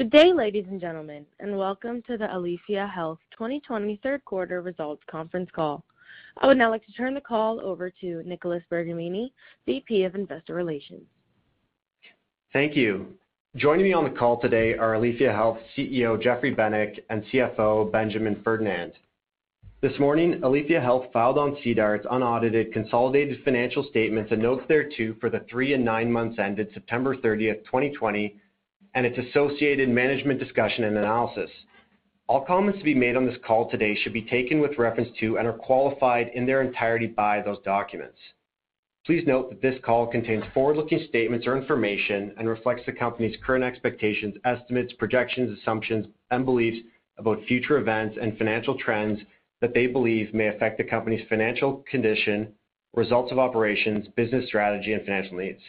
Good day, ladies and gentlemen, and welcome to the Aleafia Health 2020 third quarter results conference call. I would now like to turn the call over to Nicholas Bergamini, VP of Investor Relations. Thank you. Joining me on the call today are Aleafia Health CEO Geoffrey Benic and CFO Benjamin Ferdinand. This morning, Aleafia Health filed on SEDAR its unaudited consolidated financial statements and notes thereto for the three and nine months ended September 30th, 2020, and its associated management discussion and analysis. All comments to be made on this call today should be taken with reference to and are qualified in their entirety by those documents. Please note that this call contains forward-looking statements or information and reflects the company's current expectations, estimates, projections, assumptions, and beliefs about future events and financial trends that they believe may affect the company's financial condition, results of operations, business strategy, and financial needs.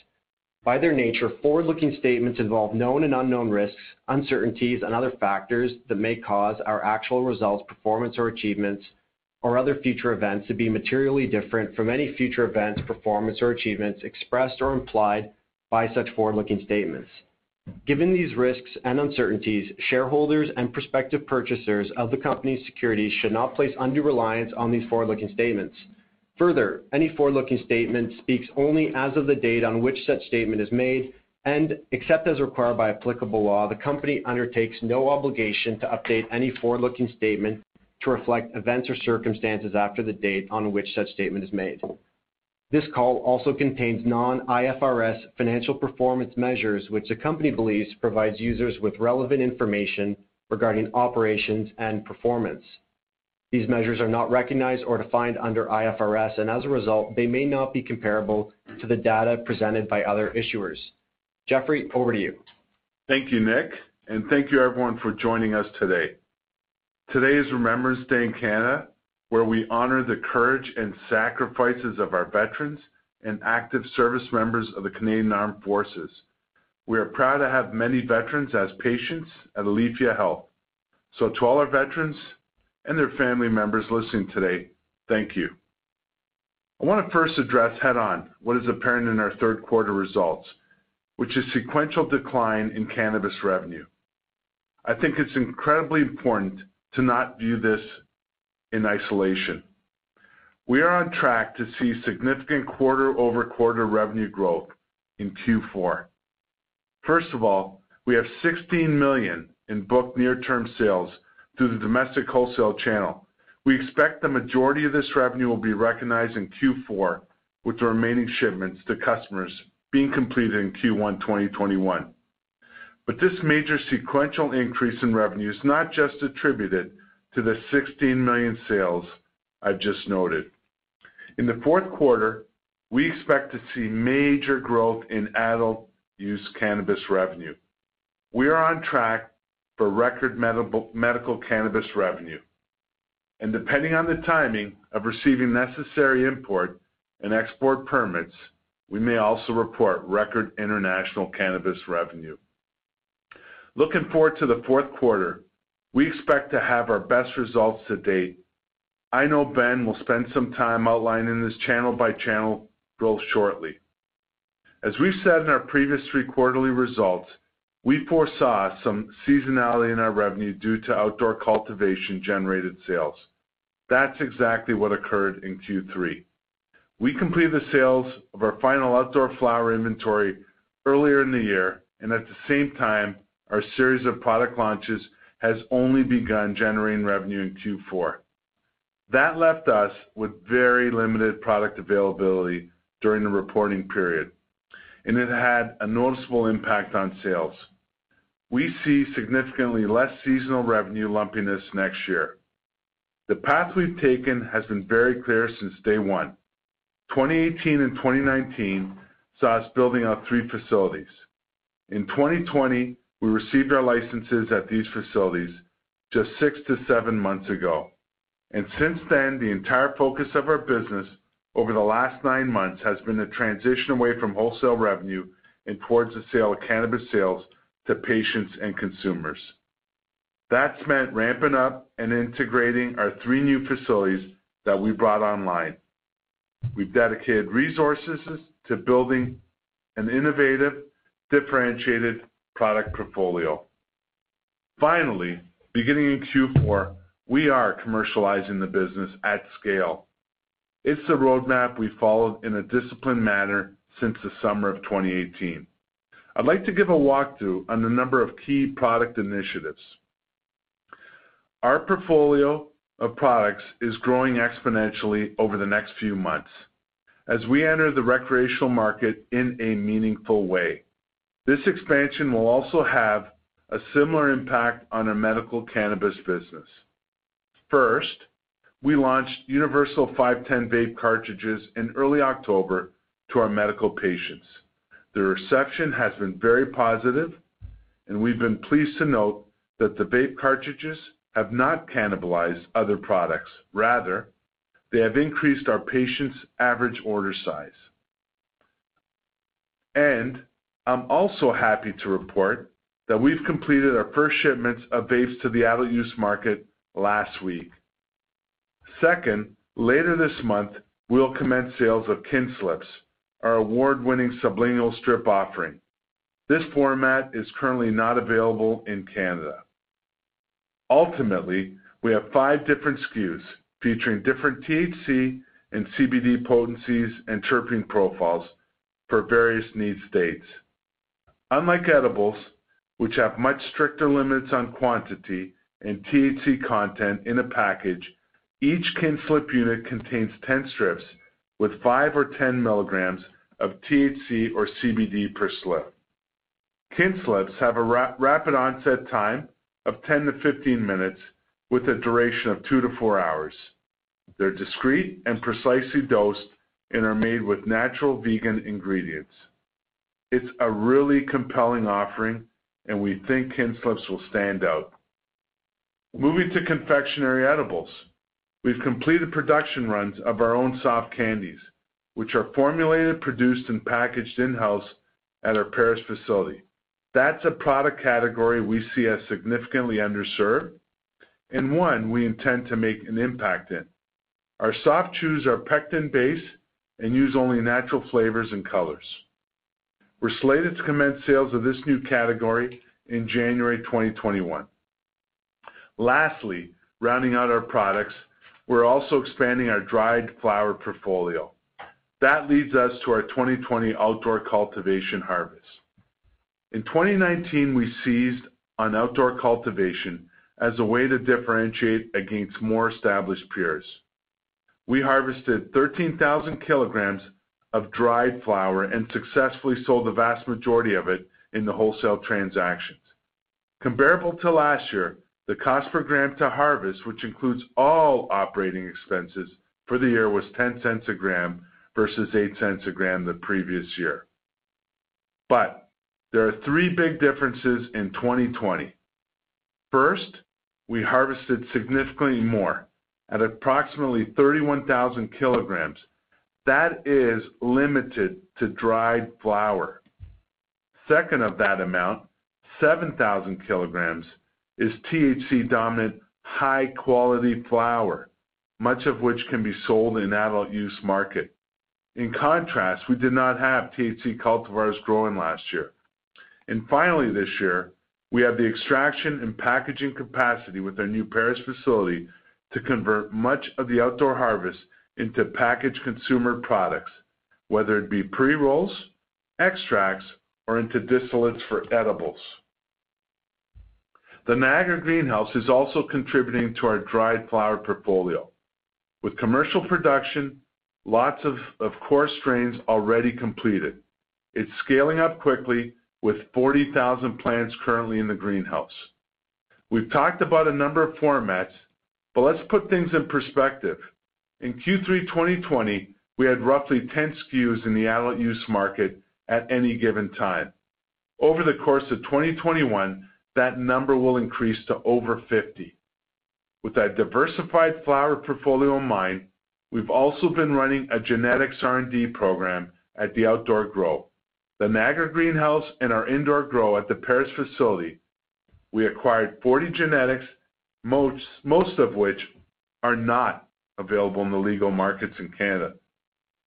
By their nature, forward-looking statements involve known and unknown risks, uncertainties, and other factors that may cause our actual results, performance, or achievements or other future events to be materially different from any future events, performance, or achievements expressed or implied by such forward-looking statements. Given these risks and uncertainties, shareholders and prospective purchasers of the company's securities should not place undue reliance on these forward-looking statements. Further, any forward-looking statement speaks only as of the date on which such statement is made, and except as required by applicable law, the company undertakes no obligation to update any forward-looking statement to reflect events or circumstances after the date on which such statement is made. This call also contains non-IFRS financial performance measures, which the company believes provides users with relevant information regarding operations and performance. These measures are not recognized or defined under IFRS, and as a result, they may not be comparable to the data presented by other issuers. Geoffrey, over to you. Thank you, Nick, and thank you everyone for joining us today. Today is Remembrance Day in Canada, where we honor the courage and sacrifices of our veterans and active service members of the Canadian Armed Forces. We are proud to have many veterans as patients at Aleafia Health. So to all our veterans and their family members listening today, thank you. I want to first address head-on what is apparent in our third quarter results, which is sequential decline in cannabis revenue. I think it's incredibly important to not view this in isolation. We are on track to see significant quarter-over-quarter revenue growth in Q4. First of all, we have 16 million in booked near-term sales through the domestic wholesale channel. We expect the majority of this revenue will be recognized in Q4, with the remaining shipments to customers being completed in Q1 2021. This major sequential increase in revenue is not just attributed to the 16 million sales I've just noted. In the fourth quarter, we expect to see major growth in adult use cannabis revenue. We are on track for record medical cannabis revenue. And depending on the timing of receiving necessary import and export permits, we may also report record international cannabis revenue. Looking forward to the fourth quarter, we expect to have our best results to date. I know Ben will spend some time outlining this channel-by-channel growth shortly. As we've said in our previous three quarterly results, we foresaw some seasonality in our revenue due to outdoor cultivation-generated sales. That's exactly what occurred in Q3. We completed the sales of our final outdoor flower inventory earlier in the year, and at the same time, our series of product launches has only begun generating revenue in Q4. That left us with very limited product availability during the reporting period, and it had a noticeable impact on sales. We see significantly less seasonal revenue lumpiness next year. The path we've taken has been very clear since day one. 2018 and 2019 saw us building out three facilities. In 2020, we received our licenses at these facilities, just six to seven months ago. And Since then, the entire focus of our business over the last nine months has been a transition away from wholesale revenue and towards the sale of cannabis sales to patients and consumers. That's meant ramping up and integrating our three new facilities that we brought online. We've dedicated resources to building an innovative, differentiated product portfolio. Finally, beginning in Q4, we are commercializing the business at scale. It's the roadmap we followed in a disciplined manner since the summer of 2018. I'd like to give a walkthrough on a number of key product initiatives. Our portfolio of products is growing exponentially over the next few months as we enter the recreational market in a meaningful way. This expansion will also have a similar impact on our medical cannabis business. First, we launched universal 510 vape cartridges in early October to our medical patients. The reception has been very positive, and we've been pleased to note that the vape cartridges have not cannibalized other products. Rather, they have increased our patients' average order size. And I'm also happy to report that we've completed our first shipments of vapes to the adult use market last week. Second, later this month, we'll commence sales of Kinslips, our award-winning sublingual strip offering. This format is currently not available in Canada. Ultimately, we have five different SKUs featuring different THC and CBD potencies and terpene profiles for various need states. Unlike edibles, which have much stricter limits on quantity and THC content in a package, each Kinslip unit contains 10 strips with 5 or 10 milligrams of THC or CBD per slip. Kinslips have a rapid onset time of 10 to 15 minutes with a duration of two to four hours. They're discreet and precisely dosed and are made with natural vegan ingredients. It's a really compelling offering, and we think Kinslips will stand out. Moving to confectionery edibles. We've completed production runs of our own soft candies, which are formulated, produced, and packaged in-house at our Paris facility. That's a product category we see as significantly underserved and one we intend to make an impact in. Our soft chews are pectin-based and use only natural flavors and colors. We're slated to commence sales of this new category in January 2021. Lastly, rounding out our products, we're also expanding our dried flower portfolio. That leads us to our 2020 outdoor cultivation harvest. In 2019, we seized on outdoor cultivation as a way to differentiate against more established peers. We harvested 13,000 kilograms of dried flower and successfully sold the vast majority of it in the wholesale transactions. Comparable to last year, the cost per gram to harvest, which includes all operating expenses for the year, was $0.10 a gram versus $0.08 a gram the previous year. But there are three big differences in 2020. First, we harvested significantly more at approximately 31,000 kilograms. That is limited to dried flower. Second of that amount, 7,000 kilograms, is THC-dominant, high-quality flower, much of which can be sold in adult use market. In contrast, we did not have THC cultivars growing last year. And finally, this year, we have the extraction and packaging capacity with our new Paris facility to convert much of the outdoor harvest into packaged consumer products, whether it be pre-rolls, extracts, or into distillates for edibles. The Niagara greenhouse is also contributing to our dried flower portfolio. With commercial production, lots of core strains already completed. It's scaling up quickly with 40,000 plants currently in the greenhouse. We've talked about a number of formats, but let's put things in perspective. In Q3 2020, we had roughly 10 SKUs in the adult use market at any given time. Over the course of 2021, that number will increase to over 50. With that diversified flower portfolio in mind, we've also been running a genetics R&D program at the outdoor grow. The Niagara greenhouse and our indoor grow at the Paris facility, we acquired 40 genetics, most of which are not available in the legal markets in Canada.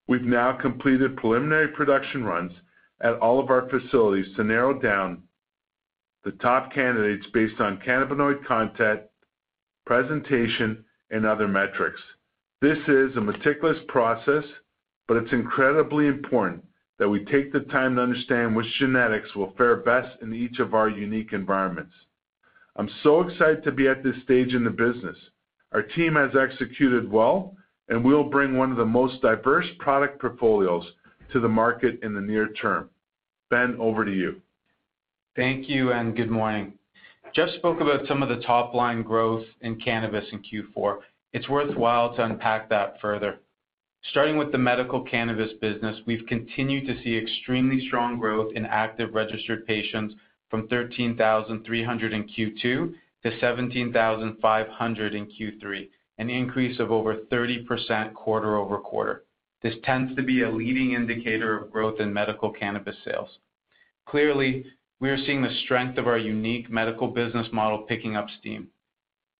We've now completed preliminary production runs at all of our facilities to narrow down the top candidates based on cannabinoid content, presentation, and other metrics. This is a meticulous process, but it's incredibly important that we take the time to understand which genetics will fare best in each of our unique environments. I'm so excited to be at this stage in the business. Our team has executed well, and we'll bring one of the most diverse product portfolios to the market in the near term. Ben, over to you. Thank you, and good morning. Jeff spoke about some of the top-line growth in cannabis in Q4. It's worthwhile to unpack that further. Starting with the medical cannabis business, we've continued to see extremely strong growth in active registered patients from 13,300 in Q2 to 17,500 in Q3, an increase of over 30% quarter-over-quarter. This tends to be a leading indicator of growth in medical cannabis sales. Clearly, we are seeing the strength of our unique medical business model picking up steam.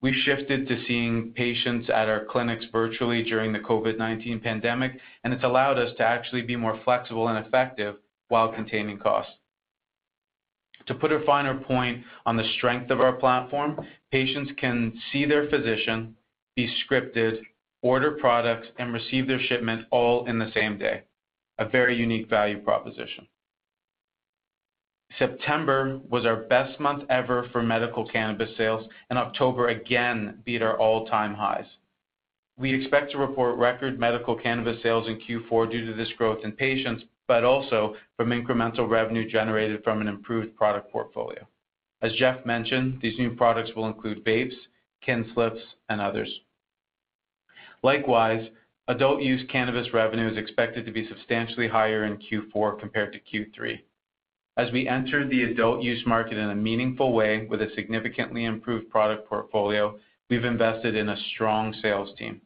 We shifted to seeing patients at our clinics virtually during the COVID-19 pandemic, and it's allowed us to actually be more flexible and effective while containing costs. To put a finer point on the strength of our platform, patients can see their physician, be scripted, order products, and receive their shipment all in the same day. A very unique value proposition. September was our best month ever for medical cannabis sales, and October again beat our all-time highs. We expect to report record medical cannabis sales in Q4 due to this growth in patients, but also from incremental revenue generated from an improved product portfolio. As Jeff mentioned, these new products will include vapes, kin slips, and others. Likewise, adult use cannabis revenue is expected to be substantially higher in Q4 compared to Q3. As we enter the adult use market in a meaningful way with a significantly improved product portfolio, we've invested in a strong sales team.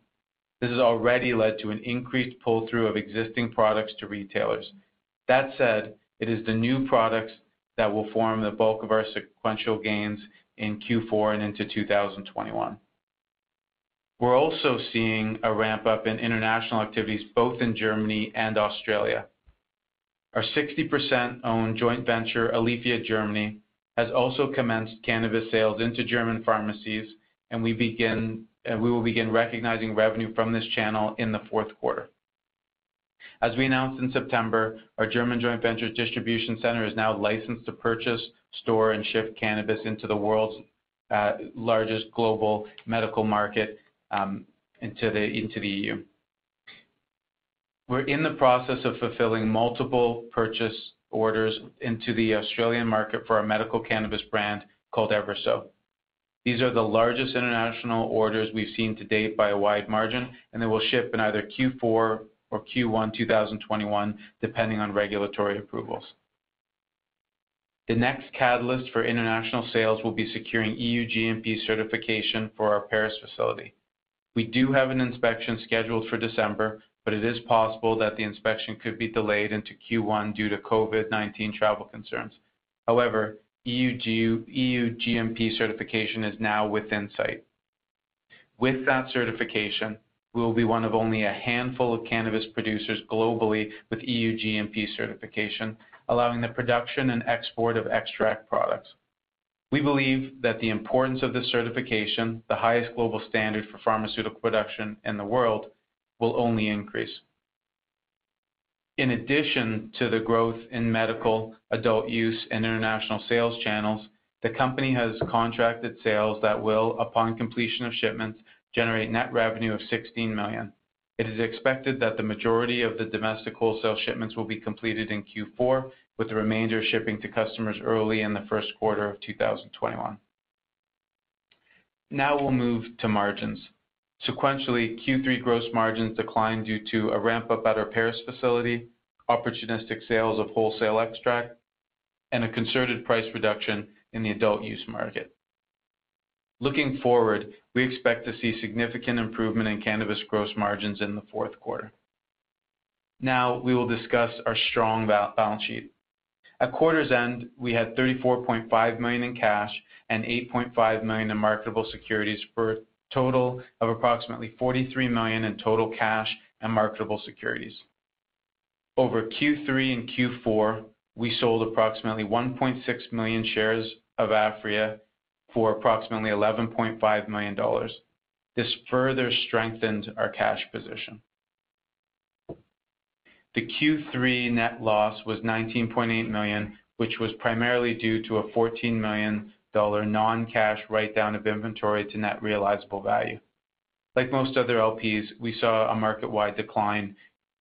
This has already led to an increased pull-through of existing products to retailers. That said, it is the new products that will form the bulk of our sequential gains in Q4 and into 2021. We're also seeing a ramp-up in international activities both in Germany and Australia. Our 60% owned joint venture, Aleafia Germany, has also commenced cannabis sales into German pharmacies, and we will begin recognizing revenue from this channel in the fourth quarter. As we announced in September, our German joint venture distribution center is now licensed to purchase, store, and ship cannabis into the world's uh, largest global medical market, um, into the EU. We're in the process of fulfilling multiple purchase orders into the Australian market for our medical cannabis brand called Everso. These are the largest international orders we've seen to date by a wide margin, and they will ship in either Q4 or Q1 2021, depending on regulatory approvals. The next catalyst for international sales will be securing EU GMP certification for our Paris facility. We do have an inspection scheduled for December, but it is possible that the inspection could be delayed into Q1 due to COVID-19 travel concerns. However, EU GMP certification is now within sight. With that certification, we will be one of only a handful of cannabis producers globally with EU GMP certification, allowing the production and export of extract products. We believe that the importance of this certification, the highest global standard for pharmaceutical production in the world, will only increase. In addition to the growth in medical, adult use, and international sales channels, the company has contracted sales that will, upon completion of shipments, generate net revenue of 16 million. It is expected that the majority of the domestic wholesale shipments will be completed in Q4, with the remainder shipping to customers early in the first quarter of 2021. Now we'll move to margins. Sequentially, Q3 gross margins declined due to a ramp-up at our Paris facility, opportunistic sales of wholesale extract, and a concerted price reduction in the adult use market. Looking forward, we expect to see significant improvement in cannabis gross margins in the fourth quarter. Now we will discuss our strong balance sheet. At quarter's end, we had 34.5 million in cash and 8.5 million in marketable securities for total of approximately 43 million in total cash and marketable securities. Over Q3 and Q4, we sold approximately 1.6 million shares of Aphria for approximately 11.5 million dollars. This further strengthened our cash position. The Q3 net loss was 19.8 million, which was primarily due to a 14 million dollar non-cash write-down of inventory to net realizable value. Like most other LPs, we saw a market-wide decline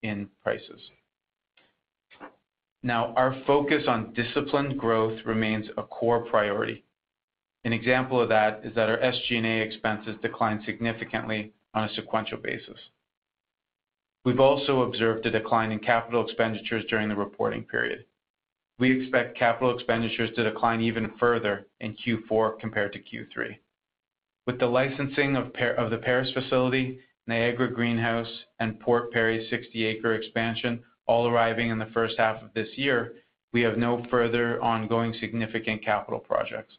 in prices. Now, our focus on disciplined growth remains a core priority. An example of that is that our SG&A expenses declined significantly on a sequential basis. We've also observed a decline in capital expenditures during the reporting period. We expect capital expenditures to decline even further in Q4 compared to Q3. With the licensing of the Paris facility, Niagara greenhouse, and Port Perry 60-acre expansion all arriving in the first half of this year, we have no further ongoing significant capital projects.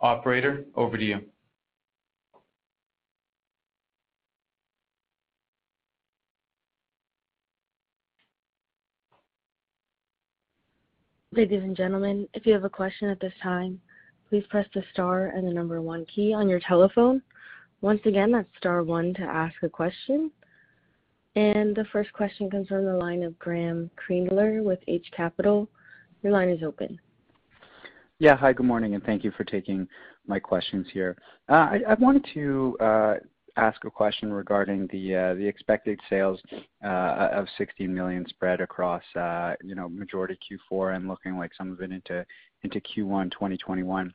Operator, over to you. Ladies and gentlemen, if you have a question at this time, please press the star and the number one key on your telephone. Once again, that's star one to ask a question. And the first question comes from the line of Graeme Kreindler with Eight Capital. Your line is open. Yeah. Hi, good morning, and thank you for taking my questions here. Uh, I wanted to uh, ask a question regarding the uh, expected sales uh, of 16 million spread across, uh, you know, majority Q4 and looking like some of it into Q1 2021.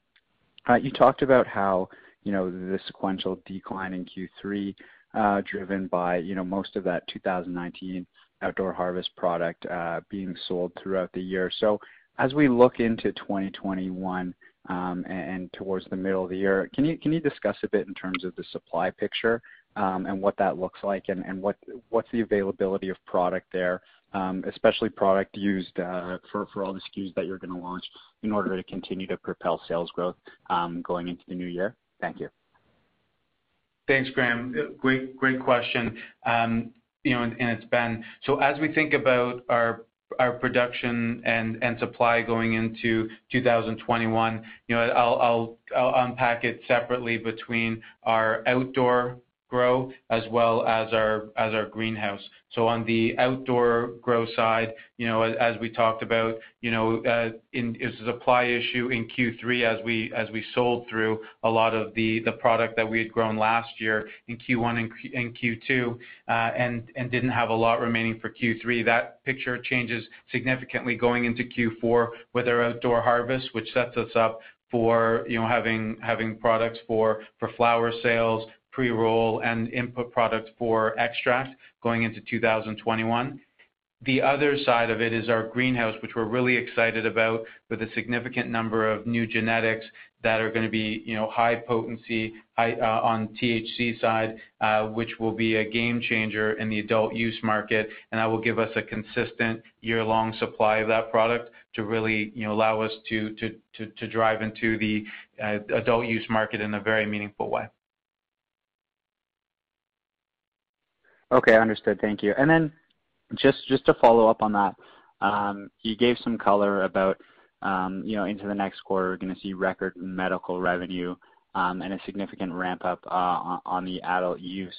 You talked about how, you know, the sequential decline in Q3 driven by, you know, most of that 2019 outdoor harvest product being sold throughout the year. So as we look into 2021 Um, and towards the middle of the year, can you discuss a bit in terms of the supply picture um, and what that looks like and what's the availability of product there, um, especially product used uh, for all the SKUs that you're gonna launch in order to continue to propel sales growth going into the new year? Thank you. Thanks, Graeme. Great question. You know, and it's Ben. So as we think about our production and supply going into 2021, you know, I'll unpack it separately between our outdoor grow as well as our greenhouse. So on the outdoor grow side, you know, as we talked about, you know, uh, it's a supply issue in Q3 as we as we sold through a lot of the product that we had grown last year in Q1 and Q2 uh, and didn't have a lot remaining for Q3. That picture changes significantly going into Q4 with our outdoor harvest, which sets us up for, you know, having products for for flower sales, pre-roll, and input products for extract going into 2021. The other side of it is our greenhouse, which we're really excited about with a significant number of new genetics that are gonna be, you know, high potency, high uh, on THC side, uh, which will be a game changer in the adult use market, and that will give us a consistent year-long supply of that product to really, allow us to to to drive into the uh, adult use market in a very meaningful way. Okay. Understood. Thank you. And then just just to follow up on that, um, you gave some color about, um, you know, into the next quarter, we're gonna see record medical revenue, um, and a significant ramp-up uh, on the adult use.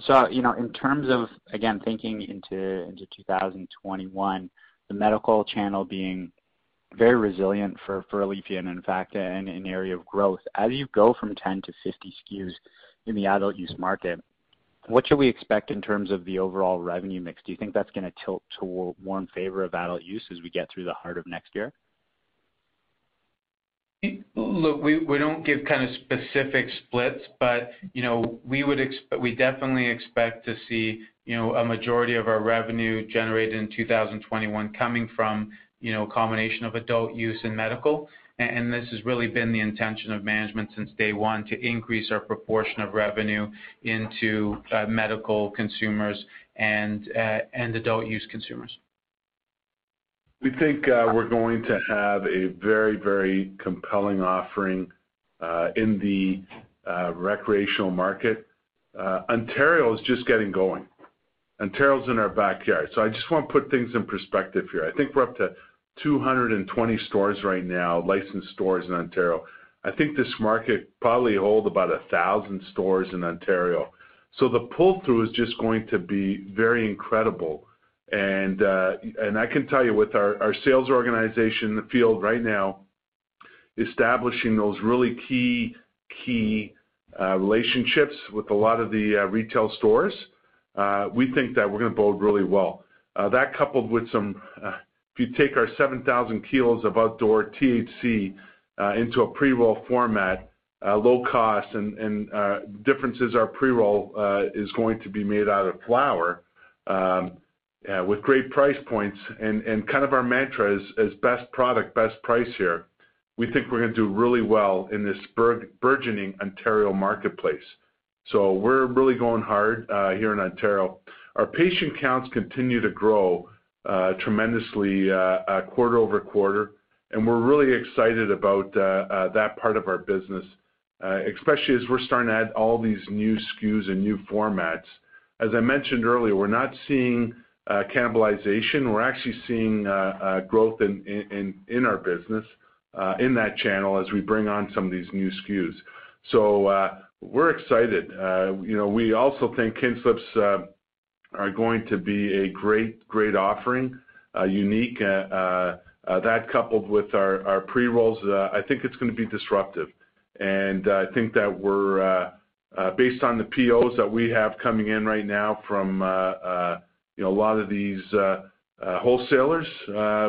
So, you know, in terms of, again, thinking into 2021, the medical channel being very resilient for Aleafia and in fact an area of growth. As you go from 10 to 50 SKUs in the adult use market, what should we expect in terms of the overall revenue mix? Do you think that's gonna tilt toward more in favor of adult use as we get through the heart of next year? Look, we don't give kind of specific splits, but you know, we definitely expect to see you know, a majority of our revenue generated in 2021 coming from you know, a combination of adult use and medical. And this has really been the intention of management since day one to increase our proportion of revenue into uh, medical consumers uh, and adult use consumers. We think uh, we're going to have a very, very compelling offering in the recreational market. Ontario is just getting going. Ontario's in our backyard. So I just want to put things in perspective here. I think we're up to 220 stores right now, licensed stores in Ontario. I think this market probably hold about 1,000 stores in Ontario. So the pull-through is just going to be very incredible. And uh, I can tell you with our sales organization in the field right now, establishing those really key key uh relationships with a lot of the uh, retail stores, uh, we think that we're going to bode really well. That coupled with some, if you take our 7,000 kilos of outdoor THC uh, into a pre-roll format, uh, low cost and uh, differences, our pre-roll is going to be made out of flower um, with great price points and kind of our mantra is best product, best price here. We think we're going to do really well in this burgeoning Ontario marketplace. So we're really going hard here in Ontario. Our patient counts continue to grow tremendously uh, uh, quarter-over-quarter, and we're really excited about uh, that part of our business, especially as we're starting to add all these new SKUs and new formats. As I mentioned earlier, we're not seeing cannibalization. We're actually seeing growth in our business in that channel as we bring on some of these new SKUs. So uh we're excited. Uh you know we also think Kinslips are going to be a great great offering, uh, unique. Uh, uh, that coupled with our pre-rolls, I think it's going to be disruptive. And I think that we're, based on the POs that we have coming in right now from a lot of these wholesalers,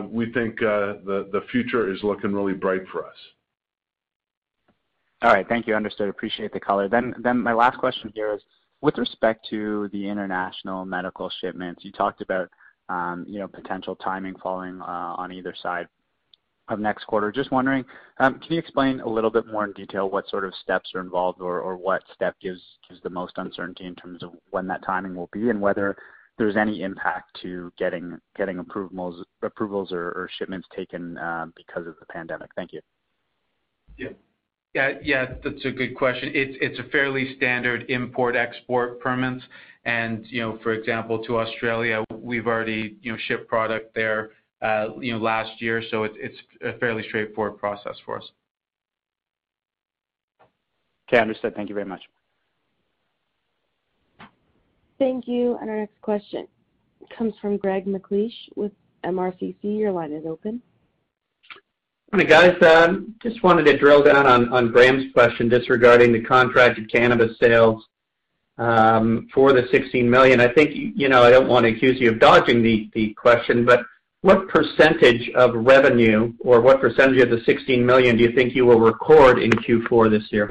we think the future is looking really bright for us. All right. Thank you. Understood. Appreciate the color. Then then my last question here is, with respect to the international medical shipments, you talked about um, you know, potential timing falling uh, on either side of next quarter. Just wondering, um, can you explain a little bit more in detail what sort of steps are involved or or what step gives gives the most uncertainty in terms of when that timing will be, and whether there's any impact to getting getting approvals approvals or shipments taken uh, because of the pandemic? Thank you. Yeah. Yeah, that's a good question. It's a fairly standard import-export permits. And you know, for example, to Australia, we've already you know, shipped product there uh, you know, last year, so it's a fairly straightforward process for us. Okay, understood. Thank you very much. Thank you. And our next question comes from Greg McLeish with MRCC. Your line is open. Morning, guys. Um, just wanted to drill down on Graeme's question just regarding the contracted cannabis sales um, for the 16 million. I think, you know, I don't want to accuse you of dodging the question, but what percentage of revenue or what percentage of the 16 million do you think you will record in Q4 this year?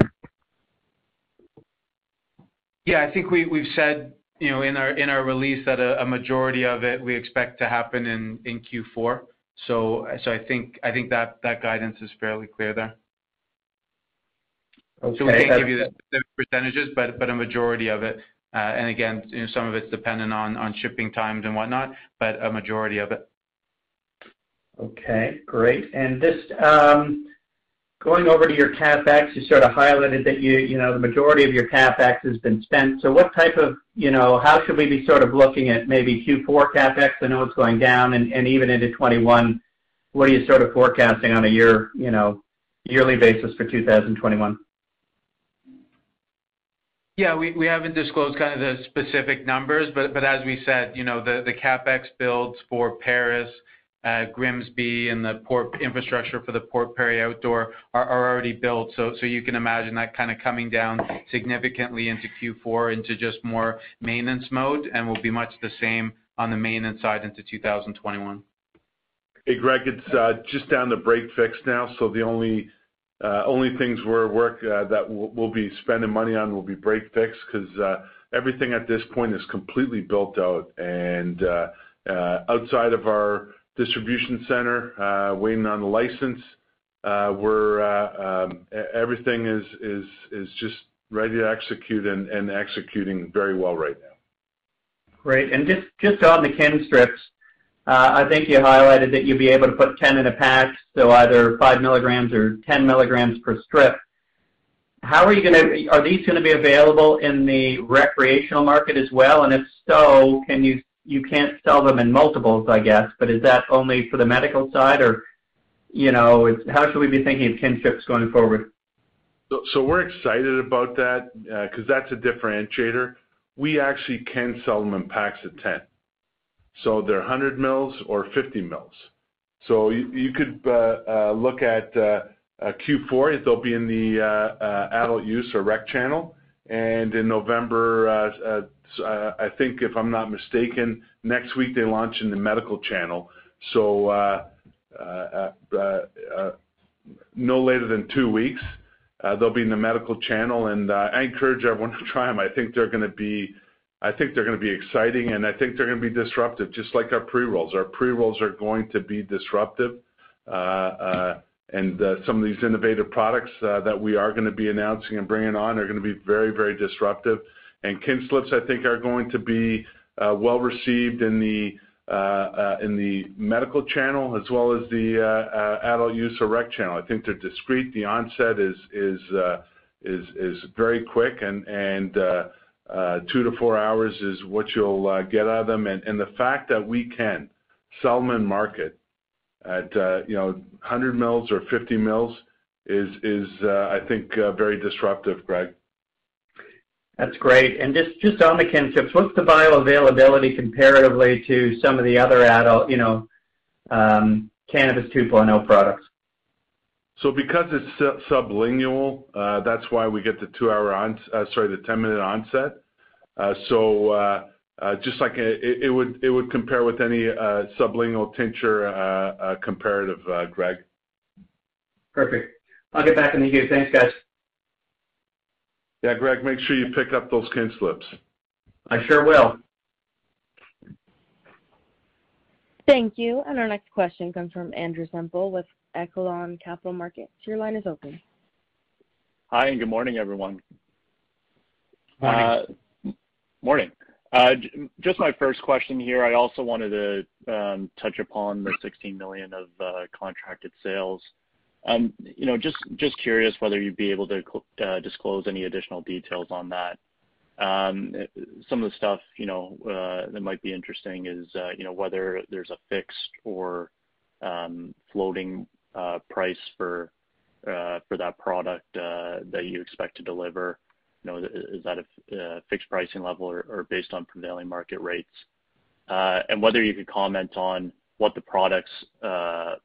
Yeah, I think we've said you know, in our in our release that a majority of it we expect to happen in Q4. I think that guidance is fairly clear there. Okay. We can't give you the specific percentages, but a majority of it. Uh, and again, some of it's dependent on shipping times and whatnot, but a majority of it. Okay, great. Just um, going over to your CapEx, you sort of highlighted that you you know, the majority of your CapEx has been spent. So what type of, you know, how should we be sort of looking at maybe Q4 CapEx? I know it's going down and even into 2021. What are you sort of forecasting on a year, you know, yearly basis for 2021? Yeah, we haven't disclosed kind of the specific numbers, but but as we said, you know, the CapEx builds for Paris, Uh, Grimsby, and the port infrastructure for the Port Perry outdoor are already built. So you can imagine that kind of coming down significantly into Q4 into just more maintenance mode, and will be much the same on the maintenance side into 2021. Hey, Greg, it's uh, just down to break fix now. So the only uh, things we're work uh that we'll be spending money on will be break fix because everything at this point is completely built out. And outside of our distribution center, uh, waiting on the license, uh, uh, um, everything is just ready to execute and executing very well right now. Great. And just on the Kinstrips, I think you highlighted that you'll be able to put 10 in a pack, so either 5 mg or 10 mg per strip. How are you gonna are these gonna be available in the recreational market as well? And if so, can you can't sell them in multiples, I guess, but is that only for the medical side or, you know, how should we be thinking of Kinstrips going forward? So, so we're excited about that, uh, 'cause that's a differentiator. We actually can sell them in packs of 10. So They're 100 mils or 50 mL. You could uh, uh, look at Q4, they'll be in the adult use or rec channel. And in November, Uh, I think if I'm not mistaken, next week they launch in the medical channel. So, uh, uh, no later than two weeks, they'll be in the medical channel, and I encourage everyone to try them. I think they're gonna be exciting, and I think they're gonna be disruptive, just like our pre-rolls. Our pre-rolls are going to be disruptive. And some of these innovative products that we are gonna be announcing and bringing on are gonna be very, very disruptive. Kinslips, I think, are going to be uh, well received uh, uh, in the medical channel as well as the adult use or rec channel. I think they're discreet. The onset is very quick and two to four hours is what you'll get out of them. And the fact that we can sell them in market at, you know, 100 mils or 50 mL is, I think, very disruptive, Greg. That's great. And just on the Kinstrips, what's the bioavailability comparatively to some of the other adult, you know, um, Cannabis 2.0 products? So because it's sublingual, uh, that's why we get the 10-minute uh, onset. Uh, so just like it would compare with any sublingual tincture comparative, Greg. Perfect. I'll get back in the queue. Thanks, guys. Yeah, Greg, make sure you pick up those Kinslips. I sure will. Thank you. And Our next question comes from Andrew Semple with Echelon Capital Markets. Your line is open. Hi, and good morning, everyone. Morning. Uh, morning. Uh, just my first question here, I also wanted to um, touch upon the 16 million of uh, contracted sales. Um, you know, just curious whether you'd be able to uh, disclose any additional details on that. Um, some of the stuff, you know, uh, that might be interesting is, uh, you know, whether there's a fixed or um, floating price for uh for that product that you expect to deliver. You know, is that a fixed pricing level or based on prevailing market rates? Uh and whether you could comment on Uh,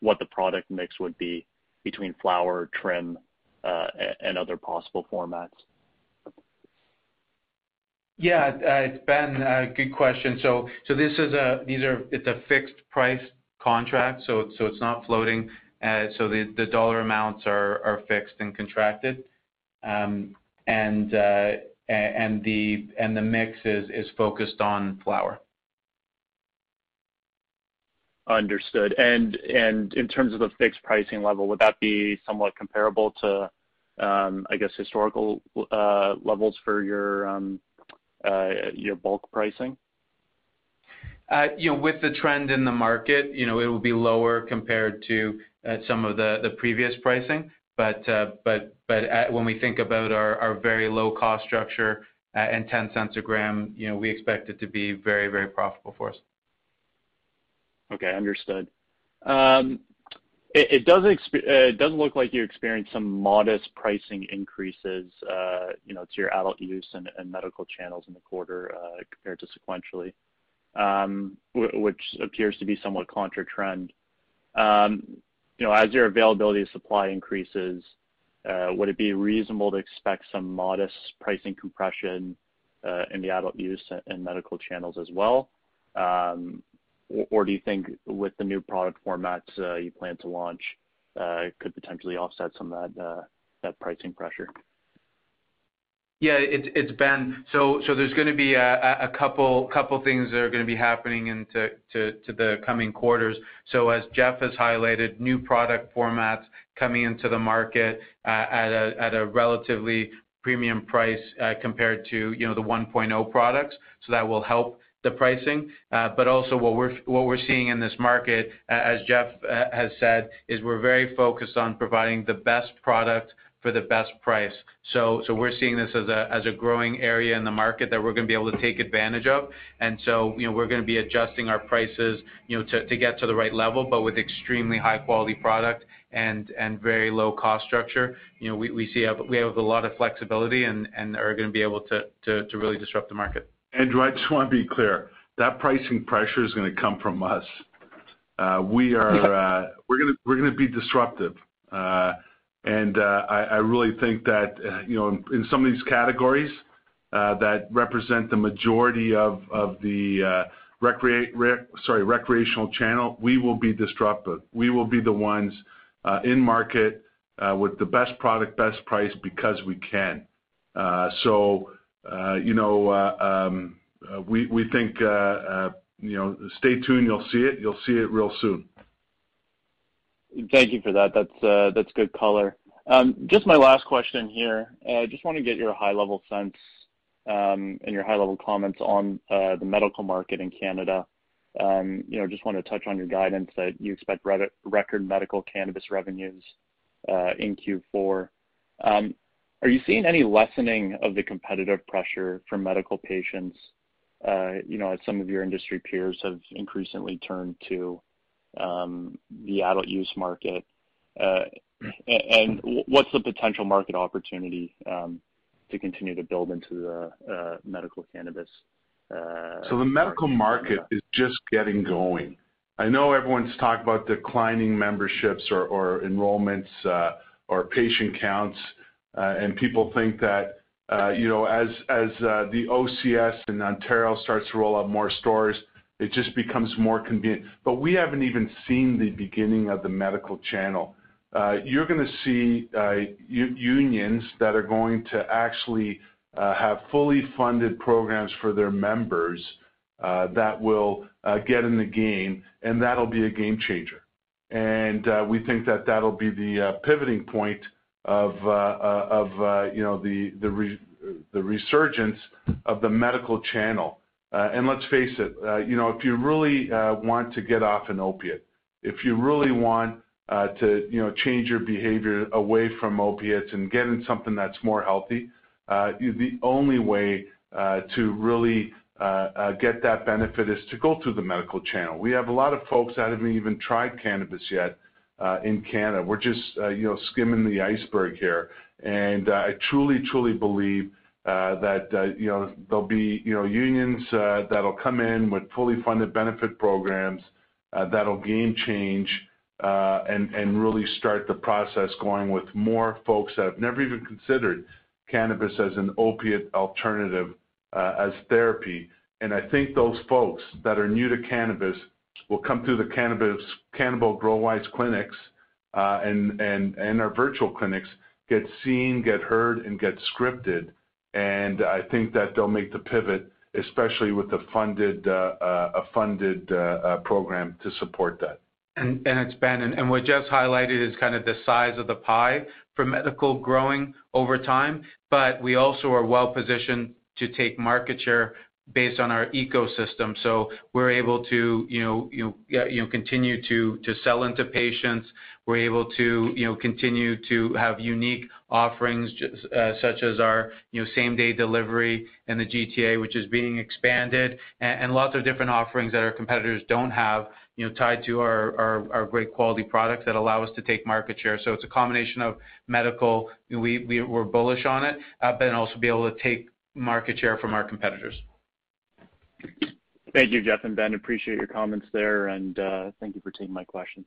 what the product mix would be between flower, trim, uh, and other possible formats. Yeah. Uh, it's Ben. Good question. so this It's a fixed price contract, so it's not floating. So, the dollar amounts are fixed and contracted. Um, the and the mix is focused on flower. Understood. And and in terms of the fixed pricing level, would that be somewhat comparable to, um, I guess, historical uh, levels for your um, uh, your bulk pricing? Uh, you know, with the trend in the market, you know, it will be lower compared to some of the previous pricing. But uh but but uh when we think about our very low cost structure and $0.10 a gram, you know, we expect it to be very, very profitable for us. Okay. Understood. Um, it does look like you experienced some modest pricing increases, uh, you know, to your adult use and medical channels in the quarter, uh, compared to sequentially, um, which appears to be somewhat contra trend. Um, you know, as your availability of supply increases, uh, would it be reasonable to expect some modest pricing compression in the adult use and medical channels as well? Or do you think with the new product formats you plan to launch uh could potentially offset some of that uh that pricing pressure? Yeah, it's Ben. There's gonna be a couple couple things that are gonna be happening into to the coming quarters. So as Jeff has highlighted, new product formats coming into the market at a at a relatively premium price compared to, you know, the 1.0 products. So that will help the pricing. Uh, but also what we're seeing in this market, uh, as Jeff uh, has said, is we're very focused on providing the best product for the best price. We're seeing this as a growing area in the market that we're gonna be able to take advantage of. We're gonna be adjusting our prices, you know, to get to the right level, but with extremely high quality product and very low cost structure. You know, we have a lot of flexibility and are gonna be able to really disrupt the market. Andrew, I just wanna be clear. That pricing pressure is gonna come from us. Uh, uh, we're gonna be disruptive. Uh, and I really think that, you know, in some of these categories that represent the majority of the recreational channel, we will be disruptive. We will be the ones in market with the best product, best price because we can. Know, Uh, uh, um, uh, we we think, you know, stay tuned, you'll see it. You'll see it real soon. Thank you for that. That's that's good color. Um, just my last question here. I just wanna get your high level sense um, and your high level comments on the medical market in Canada. You know, just wanna touch on your guidance that you expect record medical cannabis revenues in Q4. Are you seeing any lessening of the competitive pressure from medical patients, uh, you know, as some of your industry peers have increasingly turned to um, the adult use market? Uh, and what's the potential market opportunity um, to continue to build into the uh, medical cannabis? Uh so the medical market is just getting going. I know everyone's talked about declining memberships or enrollments or patient counts, Uh, and people think that, uh, you know, as uh, the OCS in Ontario starts to roll out more stores, it just becomes more convenient. But we haven't even seen the beginning of the medical channel. You're gonna see unions that are going to actually have fully funded programs for their members that will get in the game, and that'll be a game changer. And we think that that'll be the pivoting point of, uh, uh, uh, you know, the resurgence of the medical channel. And let's face it, you know, if you really want to get off an opiate, if you really want to, you know, change your behavior away from opiates and get in something that's more healthy, the only way to really get that benefit is to go through the medical channel. We have a lot of folks that haven't even tried cannabis yet Uh, in Canada. We're just, uh, you know, skimming the iceberg here. And uh, I truly truly believe that, you know, there'll be, you know, unions that'll come in with fully funded benefit programs that'll game change and and really start the process going with more folks that have never even considered cannabis as an opiate alternative as therapy. And I think those folks that are new to cannabis will come through the Cannabis Grow Wise clinics uh and and our virtual clinics, get seen, get heard, and get scripted. And I think that they'll make the pivot, especially with a funded uh, a funded, uh, program to support that. and it's It's Ben. What Jeff's highlighted is kind of the size of the pie for medical growing over time. But we also are well positioned to take market share based on our ecosystem. So we're able to, you know, you know, continue to to sell into patients. We're able to, you know, continue to have unique offerings uh, such as our, you know, same-day delivery in the GTA, which is being expanded, and lots of different offerings that our competitors don't have, you know, tied to our our, our great quality products that allow us to take market share. So it's a combination of medical, We we we're bullish on it, uh, but then also be able to take market share from our competitors. Thank you, Jeff and Ben. Appreciate your comments there, and uh, thank you for taking my questions.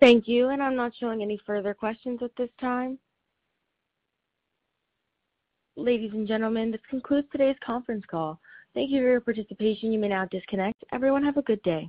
Thank you. And I'm not showing any further questions at this time. Ladies and gentlemen, this concludes today's conference call. Thank you for your participation. You may now disconnect. Everyone, have a good day.